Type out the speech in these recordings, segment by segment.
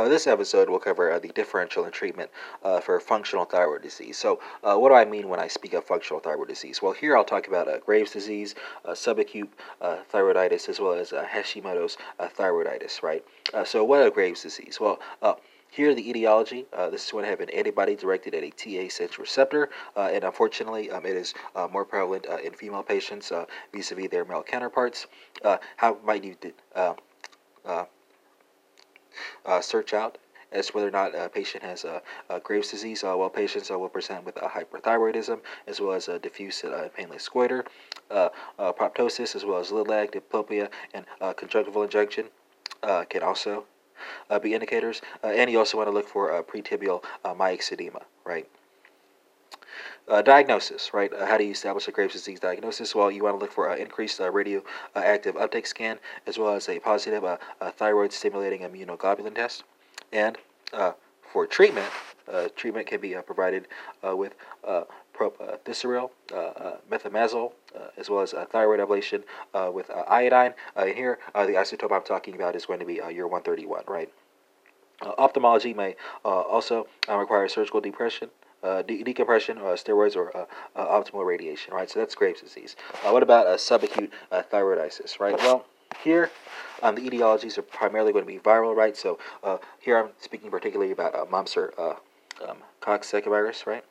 Uh, this episode will cover uh, the differential and treatment uh, for functional thyroid disease. So, uh, what do I mean when I speak of functional thyroid disease? Well, here I'll talk about uh, Graves' disease, uh, subacute thyroiditis, as well as Hashimoto's thyroiditis, right? so, what is Graves' disease? Well, here, the etiology this is going to have an antibody directed at a TA sense receptor, and unfortunately, um, it is more prevalent in female patients vis a vis their male counterparts. how might you uh, search out as to whether or not a patient has a, a Graves' disease. Uh, patients uh, will present with a hyperthyroidism as well as a diffuse uh, painless goiter, uh, uh, proptosis, as well as lid lag, diplopia, and uh, conjunctival injection can also be indicators. and you also want to look for uh, pretibial myxedema, right? Uh, diagnosis, right? Uh, how do you establish a Graves' disease diagnosis? Well, you want to look for uh, increased uh, radioactive uh, uptake scan as well as a positive uh, thyroid stimulating immunoglobulin test. And for treatment, treatment can be provided with uh, uh, methimazole, uh, as well as thyroid ablation with iodine. Uh here, the isotope I'm talking about is going to be Ur-131, right? ophthalmology may also require surgical depression uh, de- decompression, uh, steroids, or uh, uh, orbital radiation, right? So that's Graves' disease. Uh, what about subacute thyroiditis, right? Well, here um, the etiologies are primarily going to be viral, right? So here I'm speaking particularly about mumps or um, Coxsackie right?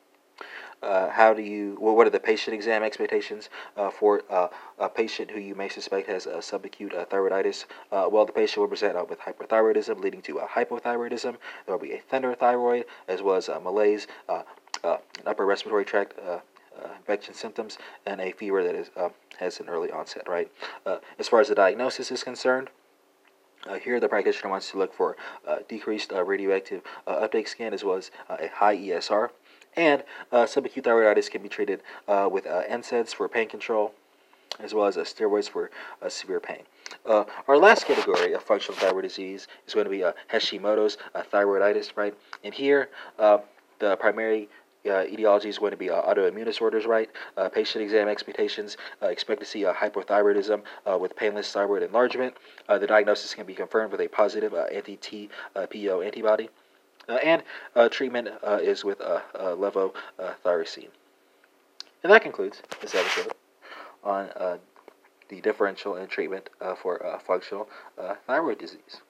Uh, how do you well, what are the patient exam expectations uh, for uh, a patient who you may suspect has a subacute uh, thyroiditis uh, well the patient will present uh, with hyperthyroidism leading to hypothyroidism there will be a thinner thyroid as well as malaise upper respiratory tract infection symptoms and a fever that is has an early onset right as far as the diagnosis is concerned uh, here, the practitioner wants to look for uh, decreased uh, radioactive uptake scan as well as a high ESR. And uh, subacute thyroiditis can be treated uh, with uh, NSAIDs for pain control, as well as uh, steroids for uh, severe pain. Uh, our last category of functional thyroid disease is going to be uh, Hashimoto's thyroiditis, right? And here, the primary uh, etiology is going to be uh, autoimmune disorders, right? Uh, patient exam expectations expect to see a hypothyroidism with painless thyroid enlargement. the diagnosis can be confirmed with a positive anti-TPO antibody. Uh, and uh, treatment uh, is with levothyroxine. And that concludes this episode on the differential and treatment for functional thyroid disease.